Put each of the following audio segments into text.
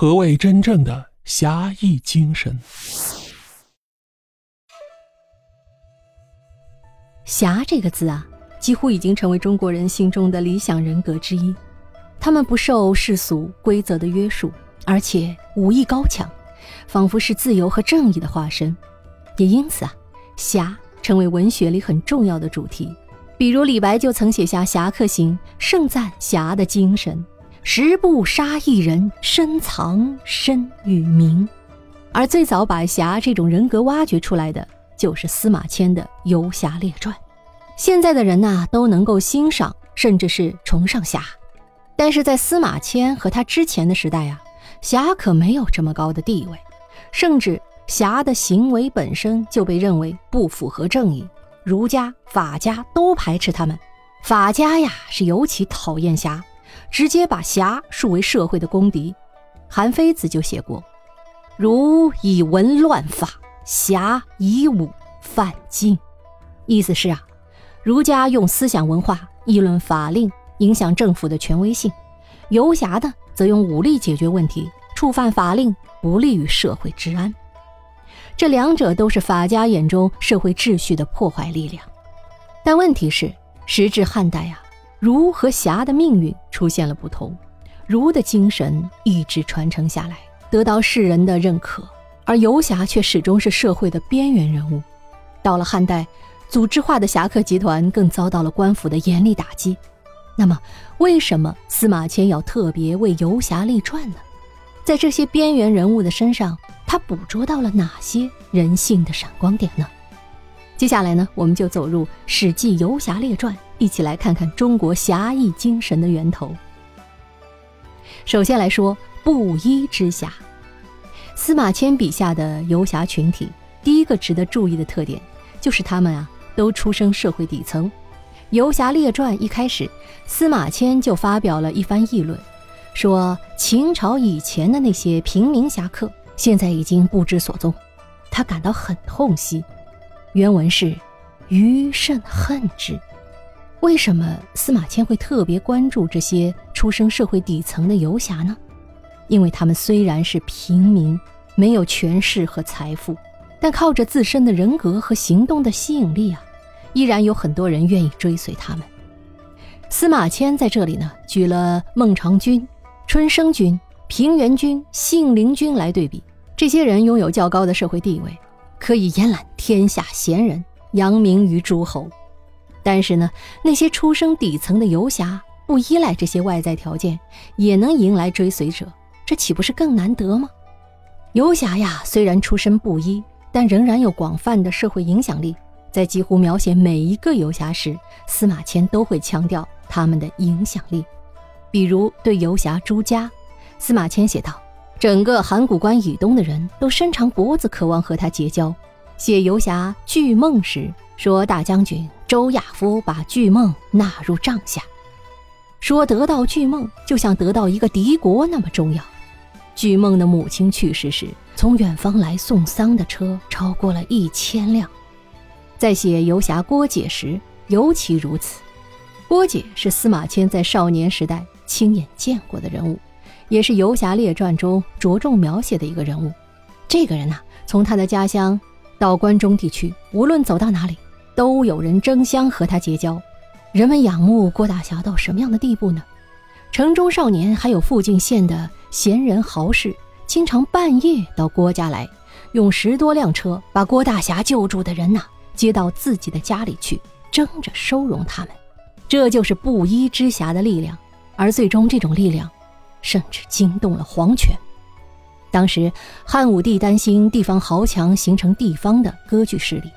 何谓真正的侠义精神？侠这个字啊，几乎已经成为中国人心中的理想人格之一。他们不受世俗规则的约束，而且武艺高强，仿佛是自由和正义的化身。也因此啊，侠成为文学里很重要的主题。比如李白就曾写下《侠客行》，盛赞侠的精神：“十步杀一人，深藏身与名。”而最早把侠这种人格挖掘出来的，就是司马迁的《游侠列传》。现在的人呐，都能够欣赏，甚至是崇尚侠。但是在司马迁和他之前的时代啊，侠可没有这么高的地位，甚至侠的行为本身就被认为不符合正义。儒家、法家都排斥他们，法家呀是尤其讨厌侠，直接把侠树为社会的公敌。韩非子就写过：“儒以文乱法，侠以武犯禁。”意思是啊，儒家用思想文化议论法令。影响政府的权威性，游侠的则用武力解决问题，触犯法令不利于社会治安。这两者都是法家眼中社会秩序的破坏力量。但问题是，时至汉代啊，儒和侠的命运出现了不同。儒的精神一直传承下来，得到世人的认可，而游侠却始终是社会的边缘人物。到了汉代，组织化的侠客集团更遭到了官府的严厉打击。那么，为什么司马迁要特别为游侠立传呢？在这些边缘人物的身上，他捕捉到了哪些人性的闪光点呢？接下来呢，我们就走入《史记·游侠列传》，一起来看看中国侠义精神的源头。首先来说布衣之侠，司马迁笔下的游侠群体，第一个值得注意的特点就是他们啊，都出生社会底层。《游侠列传》一开始，司马迁就发表了一番议论，说秦朝以前的那些平民侠客，现在已经不知所踪，他感到很痛惜。原文是：“余甚恨之。”为什么司马迁会特别关注这些出生社会底层的游侠呢？因为他们虽然是平民，没有权势和财富，但靠着自身的人格和行动的吸引力啊。依然有很多人愿意追随他们。司马迁在这里呢，举了孟尝君、春申君、平原君、信陵君来对比。这些人拥有较高的社会地位，可以延揽天下贤人，扬名于诸侯。但是呢，那些出生底层的游侠，不依赖这些外在条件，也能迎来追随者，这岂不是更难得吗？游侠呀，虽然出身布衣，但仍然有广泛的社会影响力。在几乎描写每一个游侠时，司马迁都会强调他们的影响力。比如对游侠朱家，司马迁写道：“整个函谷关以东的人都伸长脖子，渴望和他结交。”写游侠巨梦时说：“大将军周亚夫把巨梦纳入帐下，说得到巨梦就像得到一个敌国那么重要。”巨梦的母亲去世时，从远方来送丧的车超过了一千辆。在写游侠郭解时尤其如此。郭解是司马迁在少年时代亲眼见过的人物，也是《游侠列传》中着重描写的一个人物。这个人呐，从他的家乡到关中地区，无论走到哪里，都有人争相和他结交。人们仰慕郭大侠到什么样的地步呢？城中少年还有附近县的闲人豪士，经常半夜到郭家来，用十多辆车把郭大侠救助的人呐。接到自己的家里去，争着收容他们，这就是布衣之侠的力量。而最终，这种力量甚至惊动了皇权。当时，汉武帝担心地方豪强形成地方的割据势力，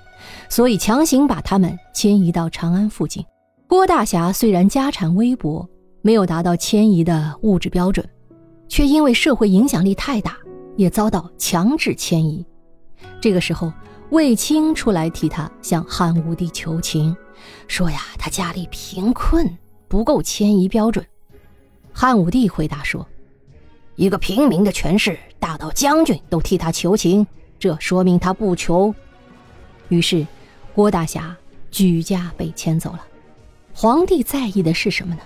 所以强行把他们迁移到长安附近。郭大侠虽然家产微薄，没有达到迁移的物质标准，却因为社会影响力太大，也遭到强制迁移。这个时候。卫青出来替他向汉武帝求情，说呀，他家里贫困，不够迁移标准。汉武帝回答说：“一个平民的权势，大到将军都替他求情，这说明他不穷。”于是，郭大侠举家被迁走了。皇帝在意的是什么呢？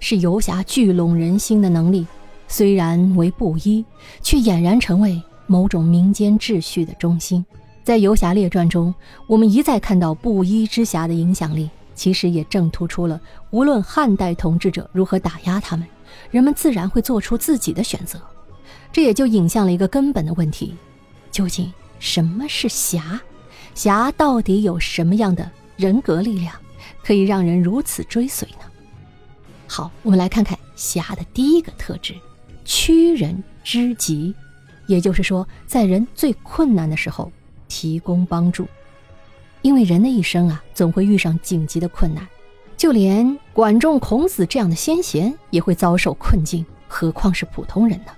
是游侠聚拢人心的能力，虽然为布衣，却俨然成为某种民间秩序的中心。在《游侠列传》中，我们一再看到布衣之侠的影响力，其实也正突出了无论汉代统治者如何打压他们，人们自然会做出自己的选择。这也就引向了一个根本的问题：究竟什么是侠？侠到底有什么样的人格力量，可以让人如此追随呢？好，我们来看看侠的第一个特质：屈人之急。也就是说，在人最困难的时候。提供帮助，因为人的一生啊，总会遇上紧急的困难，就连管仲、孔子这样的先贤也会遭受困境，何况是普通人呢？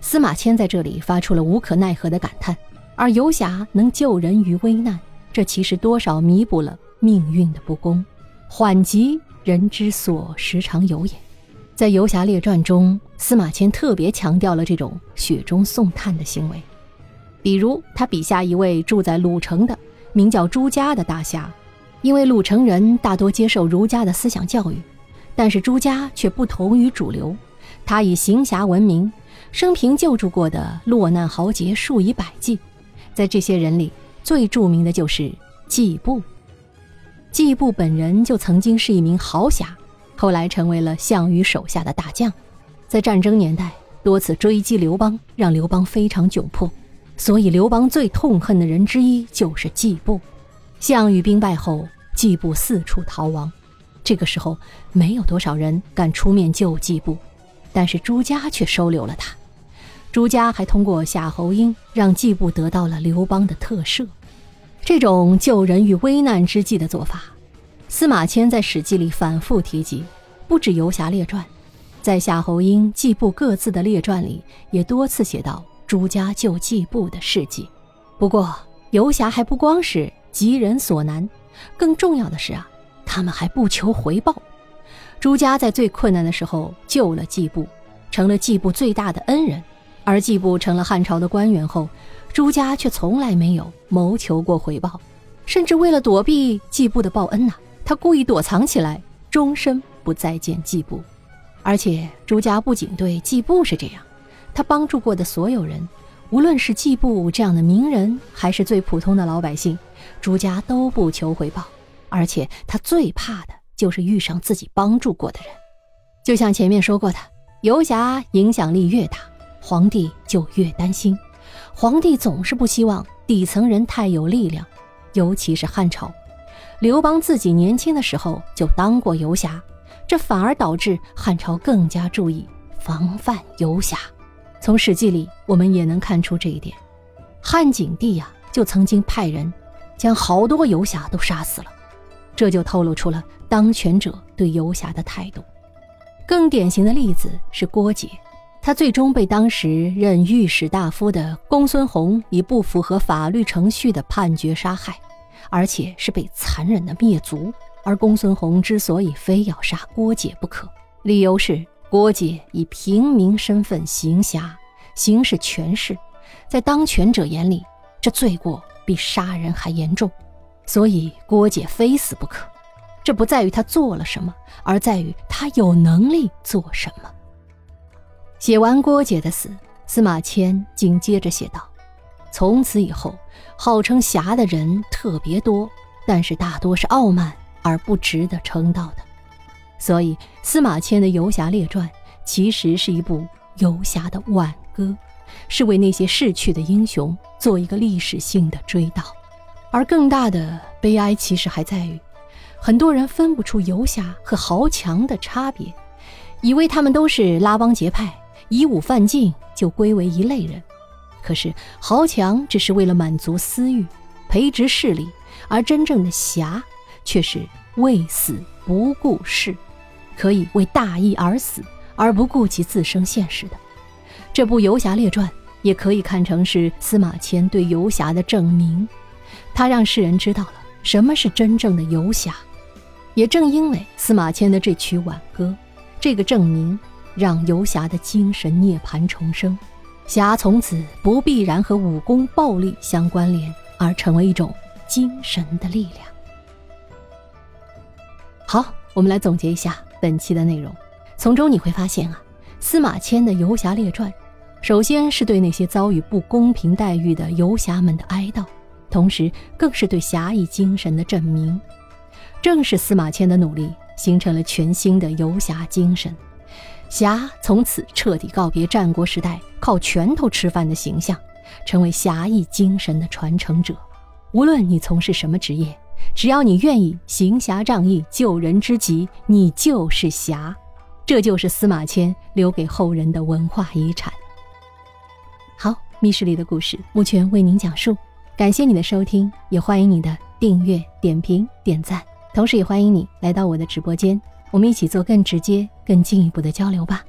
司马迁在这里发出了无可奈何的感叹，而游侠能救人于危难，这其实多少弥补了命运的不公。缓急，人之所时常有也。在《游侠列传》中，司马迁特别强调了这种雪中送炭的行为。比如他笔下一位住在鲁城的名叫朱家的大侠，因为鲁城人大多接受儒家的思想教育，但是朱家却不同于主流，他以行侠闻名，生平救助过的落难豪杰数以百计，在这些人里最著名的就是季布。季布本人就曾经是一名豪侠，后来成为了项羽手下的大将，在战争年代多次追击刘邦，让刘邦非常窘迫。所以，刘邦最痛恨的人之一就是季布。项羽兵败后，季布四处逃亡。这个时候，没有多少人敢出面救季布，但是朱家却收留了他。朱家还通过夏侯婴让季布得到了刘邦的特赦。这种救人于危难之际的做法，司马迁在《史记》里反复提及，不止《游侠列传》，在夏侯婴、季布各自的列传里也多次写到。朱家救季布的事迹，不过游侠还不光是急人所难，更重要的是啊，他们还不求回报。朱家在最困难的时候救了季布，成了季布最大的恩人。而季布成了汉朝的官员后，朱家却从来没有谋求过回报，甚至为了躲避季布的报恩呐，他故意躲藏起来，终身不再见季布。而且朱家不仅对季布是这样。他帮助过的所有人，无论是季布这样的名人，还是最普通的老百姓，朱家都不求回报。而且他最怕的就是遇上自己帮助过的人。就像前面说过的，游侠影响力越大，皇帝就越担心。皇帝总是不希望底层人太有力量，尤其是汉朝，刘邦自己年轻的时候就当过游侠，这反而导致汉朝更加注意防范游侠。从《史记》里，我们也能看出这一点。汉景帝呀，就曾经派人将好多游侠都杀死了，这就透露出了当权者对游侠的态度。更典型的例子是郭解，他最终被当时任御史大夫的公孙弘以不符合法律程序的判决杀害，而且是被残忍的灭族。而公孙弘之所以非要杀郭解不可，理由是。郭解以平民身份行侠，行使权势，在当权者眼里，这罪过比杀人还严重，所以郭解非死不可。这不在于他做了什么，而在于他有能力做什么。写完郭解的死，司马迁紧接着写道：“从此以后，号称侠的人特别多，但是大多是傲慢而不值得称道的。”所以，司马迁的《游侠列传》其实是一部游侠的挽歌，是为那些逝去的英雄做一个历史性的追悼。而更大的悲哀，其实还在于，很多人分不出游侠和豪强的差别，以为他们都是拉帮结派、以武犯禁，就归为一类人。可是，豪强只是为了满足私欲、培植势力，而真正的侠却是为死不顾事。可以为大义而死，而不顾及自身现实的，这部《游侠列传》也可以看成是司马迁对游侠的证明。他让世人知道了什么是真正的游侠。也正因为司马迁的这曲挽歌，这个证明让游侠的精神涅槃重生，侠从此不必然和武功暴力相关联，而成为一种精神的力量。好，我们来总结一下。本期的内容，从中你会发现啊，司马迁的《游侠列传》，首先是对那些遭遇不公平待遇的游侠们的哀悼，同时更是对侠义精神的证明。正是司马迁的努力，形成了全新的游侠精神，侠从此彻底告别战国时代靠拳头吃饭的形象，成为侠义精神的传承者。无论你从事什么职业，只要你愿意行侠仗义、救人之急，你就是侠。这就是司马迁留给后人的文化遗产。密室里的故事，目前为您讲述。感谢你的收听，也欢迎你的订阅、点评、点赞，同时也欢迎你来到我的直播间，我们一起做更直接、更进一步的交流吧。